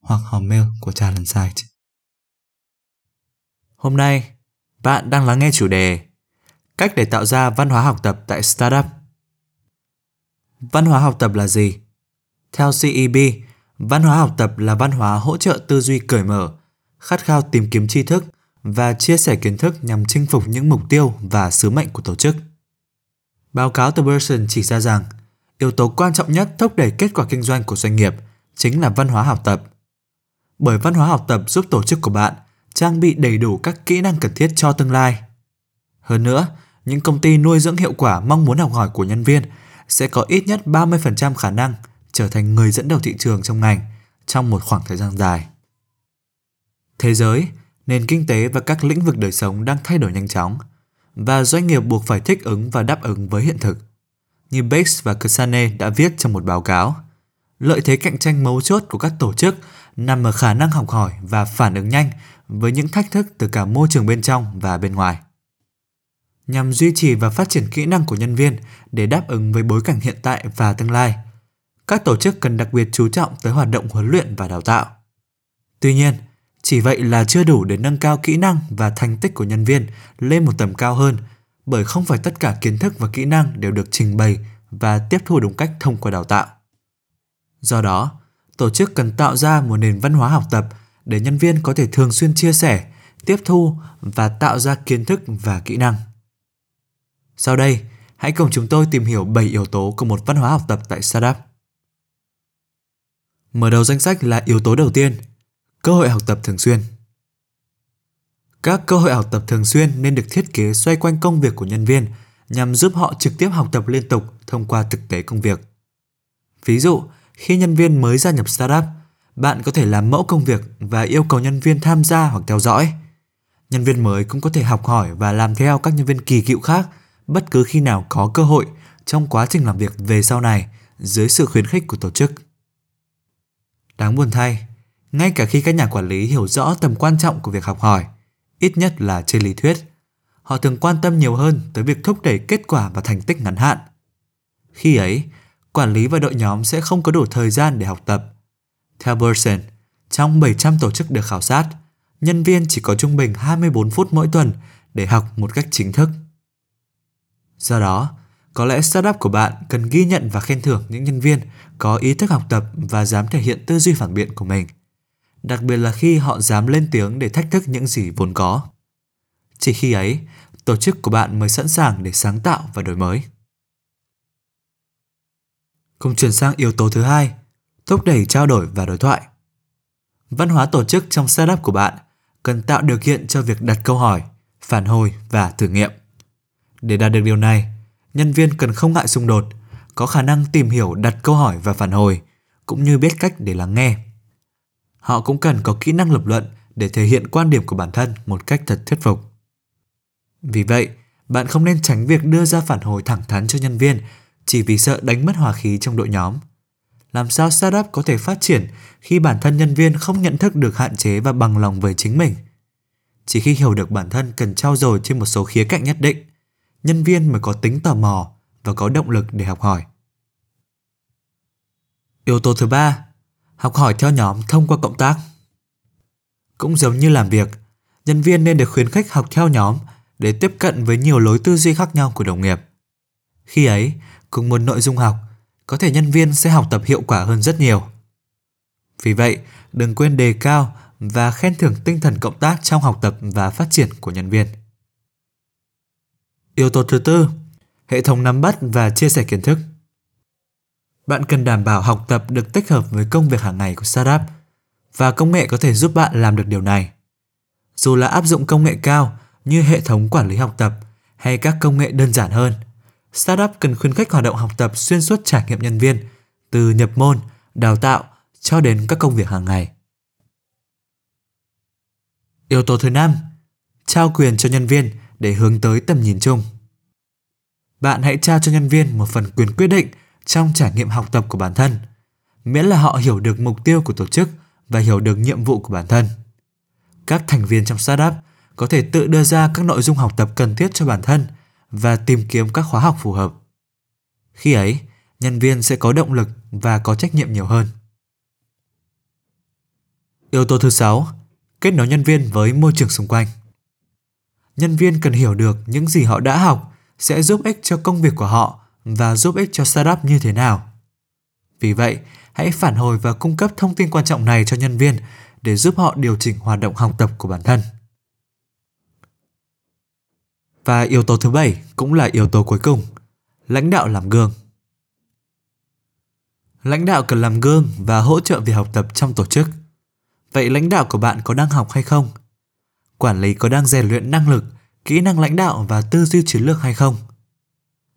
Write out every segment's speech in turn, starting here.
hoặc hòm mail của Talent Site. Hôm nay, bạn đang lắng nghe chủ đề Cách để tạo ra văn hóa học tập tại startup. Văn hóa học tập là gì? Theo CEB, văn hóa học tập là văn hóa hỗ trợ tư duy cởi mở, khát khao tìm kiếm tri thức và chia sẻ kiến thức nhằm chinh phục những mục tiêu và sứ mệnh của tổ chức. Báo cáo từ Berson chỉ ra rằng, yếu tố quan trọng nhất thúc đẩy kết quả kinh doanh của doanh nghiệp chính là văn hóa học tập bởi văn hóa học tập giúp tổ chức của bạn trang bị đầy đủ các kỹ năng cần thiết cho tương lai. Hơn nữa, những công ty nuôi dưỡng hiệu quả mong muốn học hỏi của nhân viên sẽ có ít nhất 30% khả năng trở thành người dẫn đầu thị trường trong ngành trong một khoảng thời gian dài. Thế giới, nền kinh tế và các lĩnh vực đời sống đang thay đổi nhanh chóng và doanh nghiệp buộc phải thích ứng và đáp ứng với hiện thực. Như Bates và Kasane đã viết trong một báo cáo, lợi thế cạnh tranh mấu chốt của các tổ chức nằm ở khả năng học hỏi và phản ứng nhanh với những thách thức từ cả môi trường bên trong và bên ngoài. Nhằm duy trì và phát triển kỹ năng của nhân viên để đáp ứng với bối cảnh hiện tại và tương lai, các tổ chức cần đặc biệt chú trọng tới hoạt động huấn luyện và đào tạo. Tuy nhiên, chỉ vậy là chưa đủ để nâng cao kỹ năng và thành tích của nhân viên lên một tầm cao hơn, bởi không phải tất cả kiến thức và kỹ năng đều được trình bày và tiếp thu đúng cách thông qua đào tạo. Do đó, tổ chức cần tạo ra một nền văn hóa học tập để nhân viên có thể thường xuyên chia sẻ, tiếp thu và tạo ra kiến thức và kỹ năng. Sau đây, hãy cùng chúng tôi tìm hiểu 7 yếu tố của một văn hóa học tập tại startup. Mở đầu danh sách là yếu tố đầu tiên, cơ hội học tập thường xuyên. Các cơ hội học tập thường xuyên nên được thiết kế xoay quanh công việc của nhân viên nhằm giúp họ trực tiếp học tập liên tục thông qua thực tế công việc. Ví dụ, khi nhân viên mới gia nhập startup, bạn có thể làm mẫu công việc và yêu cầu nhân viên tham gia hoặc theo dõi. Nhân viên mới cũng có thể học hỏi và làm theo các nhân viên kỳ cựu khác bất cứ khi nào có cơ hội trong quá trình làm việc về sau này dưới sự khuyến khích của tổ chức. Đáng buồn thay, ngay cả khi các nhà quản lý hiểu rõ tầm quan trọng của việc học hỏi, ít nhất là trên lý thuyết, họ thường quan tâm nhiều hơn tới việc thúc đẩy kết quả và thành tích ngắn hạn. Khi ấy, quản lý và đội nhóm sẽ không có đủ thời gian để học tập. Theo Burson, trong 700 tổ chức được khảo sát, nhân viên chỉ có trung bình 24 phút mỗi tuần để học một cách chính thức. Do đó, có lẽ startup của bạn cần ghi nhận và khen thưởng những nhân viên có ý thức học tập và dám thể hiện tư duy phản biện của mình. Đặc biệt là khi họ dám lên tiếng để thách thức những gì vốn có. Chỉ khi ấy, tổ chức của bạn mới sẵn sàng để sáng tạo và đổi mới. Cùng chuyển sang yếu tố thứ hai, thúc đẩy trao đổi và đối thoại. Văn hóa tổ chức trong setup của bạn cần tạo điều kiện cho việc đặt câu hỏi, phản hồi và thử nghiệm. Để đạt được điều này, nhân viên cần không ngại xung đột, có khả năng tìm hiểu đặt câu hỏi và phản hồi, cũng như biết cách để lắng nghe. Họ cũng cần có kỹ năng lập luận để thể hiện quan điểm của bản thân một cách thật thuyết phục. Vì vậy, bạn không nên tránh việc đưa ra phản hồi thẳng thắn cho nhân viên chỉ vì sợ đánh mất hòa khí trong đội nhóm. Làm sao startup có thể phát triển khi bản thân nhân viên không nhận thức được hạn chế và bằng lòng với chính mình? Chỉ khi hiểu được bản thân cần trao dồi trên một số khía cạnh nhất định, nhân viên mới có tính tò mò và có động lực để học hỏi. Yếu tố thứ ba, học hỏi theo nhóm thông qua cộng tác. Cũng giống như làm việc, nhân viên nên được khuyến khích học theo nhóm để tiếp cận với nhiều lối tư duy khác nhau của đồng nghiệp. Khi ấy, cùng một nội dung học, có thể nhân viên sẽ học tập hiệu quả hơn rất nhiều. Vì vậy, đừng quên đề cao và khen thưởng tinh thần cộng tác trong học tập và phát triển của nhân viên. Yếu tố thứ tư, hệ thống nắm bắt và chia sẻ kiến thức. Bạn cần đảm bảo học tập được tích hợp với công việc hàng ngày của startup và công nghệ có thể giúp bạn làm được điều này. Dù là áp dụng công nghệ cao như hệ thống quản lý học tập hay các công nghệ đơn giản hơn – startup cần khuyến khích hoạt động học tập xuyên suốt trải nghiệm nhân viên, từ nhập môn, đào tạo cho đến các công việc hàng ngày. Yếu tố thứ năm, trao quyền cho nhân viên để hướng tới tầm nhìn chung. Bạn hãy trao cho nhân viên một phần quyền quyết định trong trải nghiệm học tập của bản thân, miễn là họ hiểu được mục tiêu của tổ chức và hiểu được nhiệm vụ của bản thân. Các thành viên trong startup có thể tự đưa ra các nội dung học tập cần thiết cho bản thân và tìm kiếm các khóa học phù hợp. Khi ấy, nhân viên sẽ có động lực và có trách nhiệm nhiều hơn. Yếu tố thứ sáu, kết nối nhân viên với môi trường xung quanh. Nhân viên cần hiểu được những gì họ đã học sẽ giúp ích cho công việc của họ và giúp ích cho startup như thế nào. Vì vậy, hãy phản hồi và cung cấp thông tin quan trọng này cho nhân viên để giúp họ điều chỉnh hoạt động học tập của bản thân. Và yếu tố thứ bảy cũng là yếu tố cuối cùng, lãnh đạo làm gương. Lãnh đạo cần làm gương và hỗ trợ việc học tập trong tổ chức. Vậy lãnh đạo của bạn có đang học hay không? Quản lý có đang rèn luyện năng lực, kỹ năng lãnh đạo và tư duy chiến lược hay không?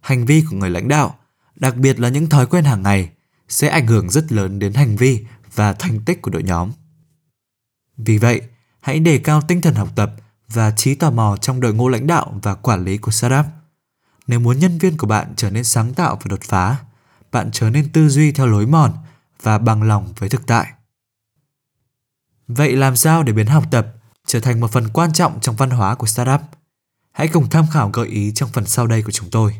Hành vi của người lãnh đạo, đặc biệt là những thói quen hàng ngày, sẽ ảnh hưởng rất lớn đến hành vi và thành tích của đội nhóm. Vì vậy, hãy đề cao tinh thần học tập và trí tò mò trong đội ngũ lãnh đạo và quản lý của startup. Nếu muốn nhân viên của bạn trở nên sáng tạo và đột phá, bạn trở nên tư duy theo lối mòn và bằng lòng với thực tại. Vậy làm sao để biến học tập trở thành một phần quan trọng trong văn hóa của startup? Hãy cùng tham khảo gợi ý trong phần sau đây của chúng tôi.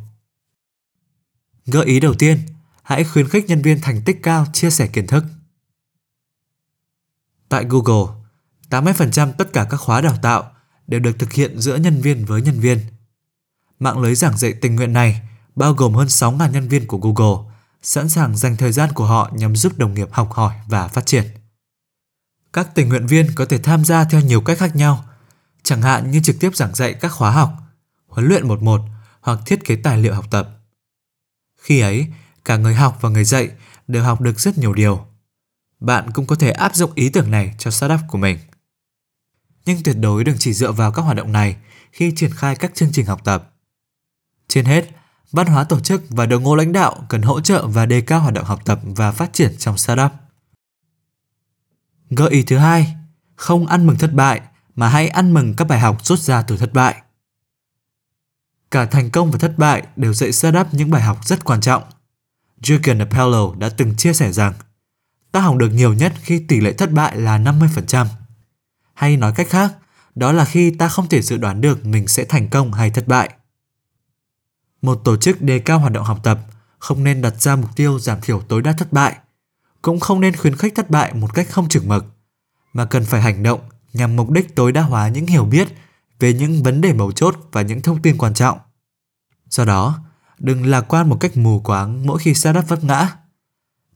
Gợi ý đầu tiên, hãy khuyến khích nhân viên thành tích cao chia sẻ kiến thức. Tại Google, 80% tất cả các khóa đào tạo đều được thực hiện giữa nhân viên với nhân viên. Mạng lưới giảng dạy tình nguyện này bao gồm hơn 6.000 nhân viên của Google, sẵn sàng dành thời gian của họ nhằm giúp đồng nghiệp học hỏi và phát triển. Các tình nguyện viên có thể tham gia theo nhiều cách khác nhau, chẳng hạn như trực tiếp giảng dạy các khóa học, huấn luyện một một hoặc thiết kế tài liệu học tập. Khi ấy, cả người học và người dạy đều học được rất nhiều điều. Bạn cũng có thể áp dụng ý tưởng này cho startup của mình. Nhưng tuyệt đối đừng chỉ dựa vào các hoạt động này khi triển khai các chương trình học tập. Trên hết, văn hóa tổ chức và đội ngũ lãnh đạo cần hỗ trợ và đề cao hoạt động học tập và phát triển trong startup. Gợi ý thứ hai, không ăn mừng thất bại mà hãy ăn mừng các bài học rút ra từ thất bại. Cả thành công và thất bại đều dạy startup những bài học rất quan trọng. Jürgen Appello đã từng chia sẻ rằng ta học được nhiều nhất khi tỷ lệ thất bại là 50%. Hay nói cách khác, đó là khi ta không thể dự đoán được mình sẽ thành công hay thất bại. Một tổ chức đề cao hoạt động học tập không nên đặt ra mục tiêu giảm thiểu tối đa thất bại, cũng không nên khuyến khích thất bại một cách không chừng mực, mà cần phải hành động nhằm mục đích tối đa hóa những hiểu biết về những vấn đề mấu chốt và những thông tin quan trọng. Do đó, đừng lạc quan một cách mù quáng mỗi khi startup vấp ngã.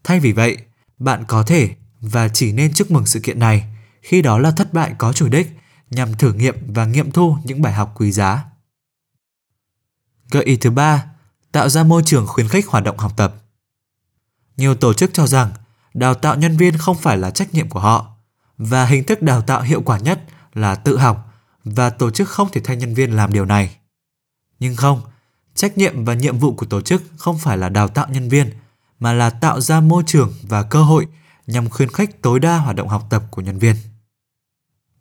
Thay vì vậy, bạn có thể và chỉ nên chúc mừng sự kiện này khi đó là thất bại có chủ đích nhằm thử nghiệm và nghiệm thu những bài học quý giá. Gợi ý thứ ba, tạo ra môi trường khuyến khích hoạt động học tập. Nhiều tổ chức cho rằng đào tạo nhân viên không phải là trách nhiệm của họ và hình thức đào tạo hiệu quả nhất là tự học và tổ chức không thể thay nhân viên làm điều này. Nhưng không, trách nhiệm và nhiệm vụ của tổ chức không phải là đào tạo nhân viên mà là tạo ra môi trường và cơ hội nhằm khuyến khích tối đa hoạt động học tập của nhân viên.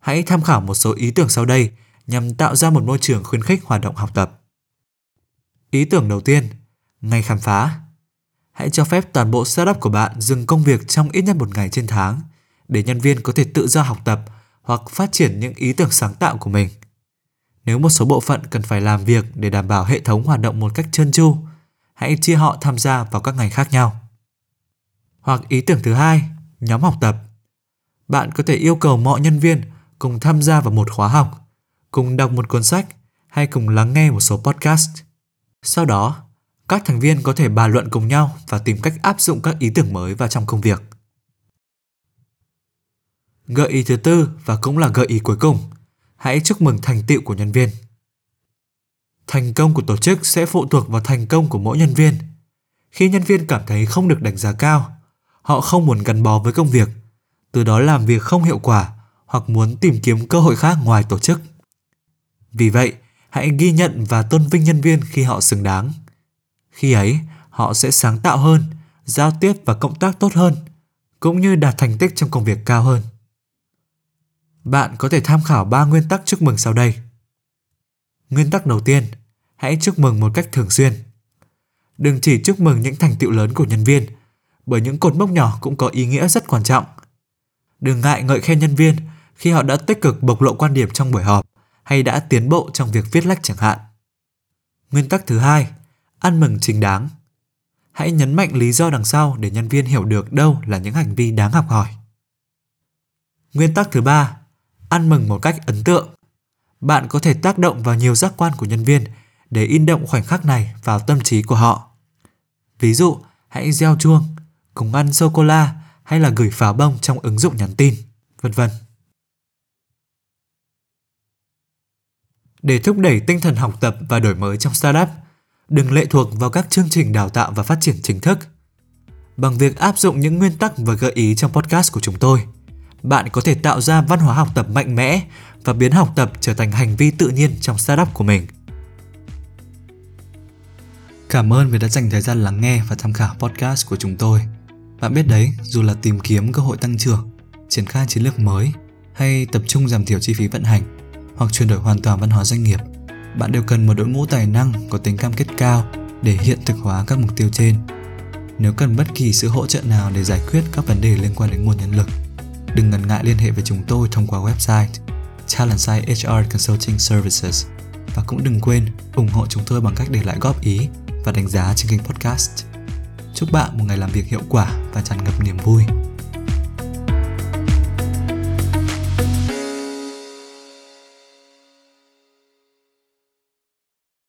Hãy tham khảo một số ý tưởng sau đây nhằm tạo ra một môi trường khuyến khích hoạt động học tập. Ý tưởng đầu tiên, ngày khám phá. Hãy cho phép toàn bộ startup của bạn dừng công việc trong ít nhất một ngày trên tháng để nhân viên có thể tự do học tập hoặc phát triển những ý tưởng sáng tạo của mình. Nếu một số bộ phận cần phải làm việc để đảm bảo hệ thống hoạt động một cách trơn tru, hãy chia họ tham gia vào các ngành khác nhau. Hoặc ý tưởng thứ hai, nhóm học tập. Bạn có thể yêu cầu mọi nhân viên cùng tham gia vào một khóa học, cùng đọc một cuốn sách hay cùng lắng nghe một số podcast. Sau đó, các thành viên có thể bàn luận cùng nhau và tìm cách áp dụng các ý tưởng mới vào trong công việc. Gợi ý thứ tư và cũng là gợi ý cuối cùng, hãy chúc mừng thành tựu của nhân viên. Thành công của tổ chức sẽ phụ thuộc vào thành công của mỗi nhân viên. Khi nhân viên cảm thấy không được đánh giá cao, họ không muốn gắn bó với công việc, từ đó làm việc không hiệu quả hoặc muốn tìm kiếm cơ hội khác ngoài tổ chức. Vì vậy, hãy ghi nhận và tôn vinh nhân viên khi họ xứng đáng. Khi ấy, họ sẽ sáng tạo hơn, giao tiếp và cộng tác tốt hơn, cũng như đạt thành tích trong công việc cao hơn. Bạn có thể tham khảo 3 nguyên tắc chúc mừng sau đây. Nguyên tắc đầu tiên, hãy chúc mừng một cách thường xuyên. Đừng chỉ chúc mừng những thành tựu lớn của nhân viên, bởi những cột mốc nhỏ cũng có ý nghĩa rất quan trọng. Đừng ngại ngợi khen nhân viên khi họ đã tích cực bộc lộ quan điểm trong buổi họp hay đã tiến bộ trong việc viết lách chẳng hạn. Nguyên tắc thứ hai, ăn mừng chính đáng. Hãy nhấn mạnh lý do đằng sau để nhân viên hiểu được đâu là những hành vi đáng học hỏi. Nguyên tắc thứ ba, ăn mừng một cách ấn tượng. Bạn có thể tác động vào nhiều giác quan của nhân viên để in động khoảnh khắc này vào tâm trí của họ. Ví dụ, hãy gieo chuông, cùng ăn sô cô la hay là gửi pháo bông trong ứng dụng nhắn tin, vân vân. Để thúc đẩy tinh thần học tập và đổi mới trong startup, đừng lệ thuộc vào các chương trình đào tạo và phát triển chính thức. Bằng việc áp dụng những nguyên tắc và gợi ý trong podcast của chúng tôi, bạn có thể tạo ra văn hóa học tập mạnh mẽ và biến học tập trở thành hành vi tự nhiên trong startup của mình. Cảm ơn vì đã dành thời gian lắng nghe và tham khảo podcast của chúng tôi. Bạn biết đấy, dù là tìm kiếm cơ hội tăng trưởng, triển khai chiến lược mới hay tập trung giảm thiểu chi phí vận hành hoặc chuyển đổi hoàn toàn văn hóa doanh nghiệp, bạn đều cần một đội ngũ tài năng có tính cam kết cao để hiện thực hóa các mục tiêu trên. Nếu cần bất kỳ sự hỗ trợ nào để giải quyết các vấn đề liên quan đến nguồn nhân lực, đừng ngần ngại liên hệ với chúng tôi thông qua website Talentside HR Consulting Services và cũng đừng quên ủng hộ chúng tôi bằng cách để lại góp ý và đánh giá trên kênh podcast. Chúc bạn một ngày làm việc hiệu quả và tràn ngập niềm vui.